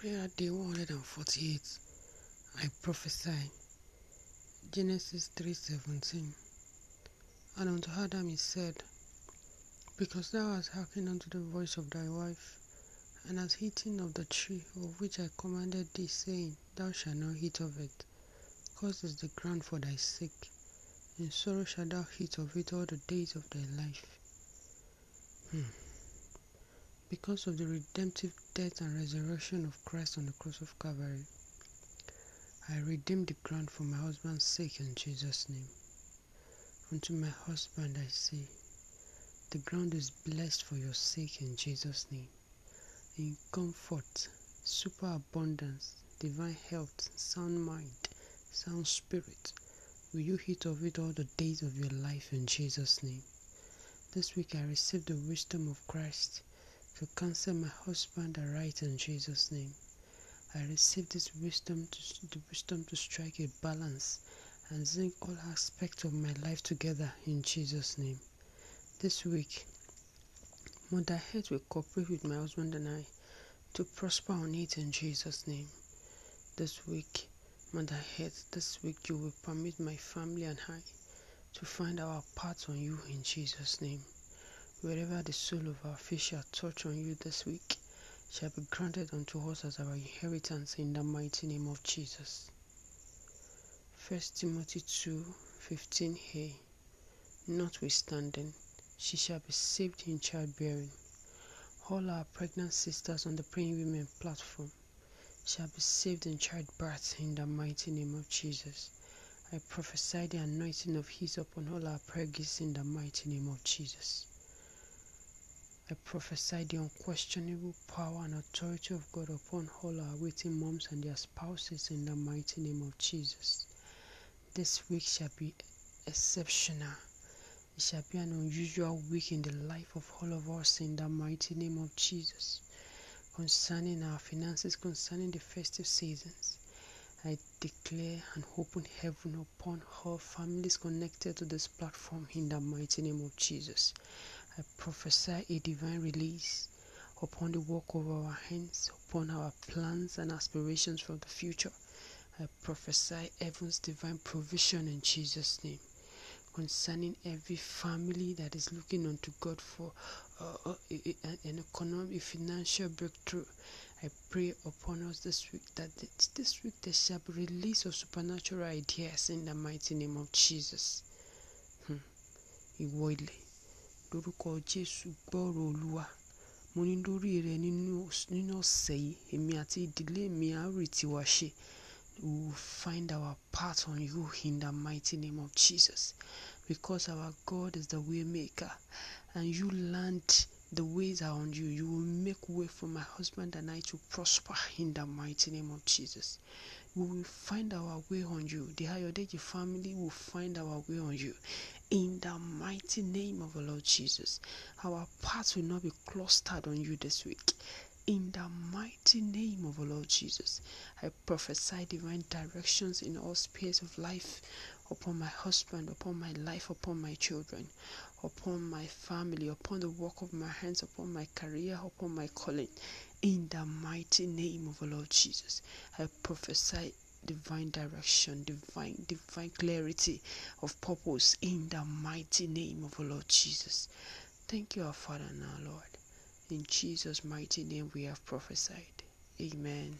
Prayer day 148. I prophesy. Genesis 3:17. And unto Adam he said, Because thou hast hearkened unto the voice of thy wife, and hast eaten of the tree of which I commanded thee, saying, Thou shalt not eat of it. cause is the ground for thy sake. In sorrow shalt thou eat of it all the days of thy life. Hmm. Because of the redemptive death and resurrection of Christ on the cross of Calvary, I redeem the ground for my husband's sake in Jesus' name. Unto my husband I say, the ground is blessed for your sake in Jesus' name. In comfort, superabundance, divine health, sound mind, sound spirit, will you eat of it all the days of your life in Jesus' name. This week I received the wisdom of Christ to counsel my husband aright in Jesus' name. I receive this wisdom to the wisdom to strike a balance and zinc all aspects of my life together in Jesus' name. This week, Mother Earth will cooperate with my husband and I to prosper on it in Jesus' name. This week, Mother Earth, this week you will permit my family and I to find our path on you in Jesus' name. Wherever the sole of our feet shall touch on you this week shall be granted unto us as our inheritance in the mighty name of Jesus. 1 Timothy 2 15a Notwithstanding, she shall be saved in childbearing. All our pregnant sisters on the Praying Women platform shall be saved in childbirth in the mighty name of Jesus. I prophesy the anointing of His upon all our prayers in the mighty name of Jesus. I prophesy the unquestionable power and authority of God upon all our waiting moms and their spouses in the mighty name of Jesus. This week shall be exceptional. It shall be an unusual week in the life of all of us in the mighty name of Jesus. Concerning our finances, concerning the festive seasons, I declare an open heaven upon all families connected to this platform in the mighty name of Jesus. I prophesy a divine release upon the work of our hands, upon our plans and aspirations for the future. I prophesy heaven's divine provision in Jesus' name concerning every family that is looking unto God for uh, an economic, financial breakthrough. I pray upon us this week that this week there shall be release of supernatural ideas in the mighty name of Jesus. Hmm. Lórúkọ jésù gbọ́rọ̀ olúwa. Mo ní lórí rẹ nínú ọ̀sẹ̀ yìí èmi àti ìdílé mi á tiwa ṣe. We will find our path on you in the mighty name of Jesus. Because our God is the way maker and you land the ways are on you. You will make way for my husband and I to prosper in the mighty name of Jesus. We will find our way on you. The Ayodeji family will find our way on you. In the mighty name of the Lord Jesus, our paths will not be clustered on you this week. In the mighty name of the Lord Jesus, I prophesy divine directions in all spheres of life upon my husband, upon my life, upon my children, upon my family, upon the work of my hands, upon my career, upon my calling. In the mighty name of the Lord Jesus, I prophesy divine direction, divine, divine clarity of purpose in the mighty name of the Lord Jesus. Thank you, our Father and our Lord. In Jesus' mighty name we have prophesied. Amen.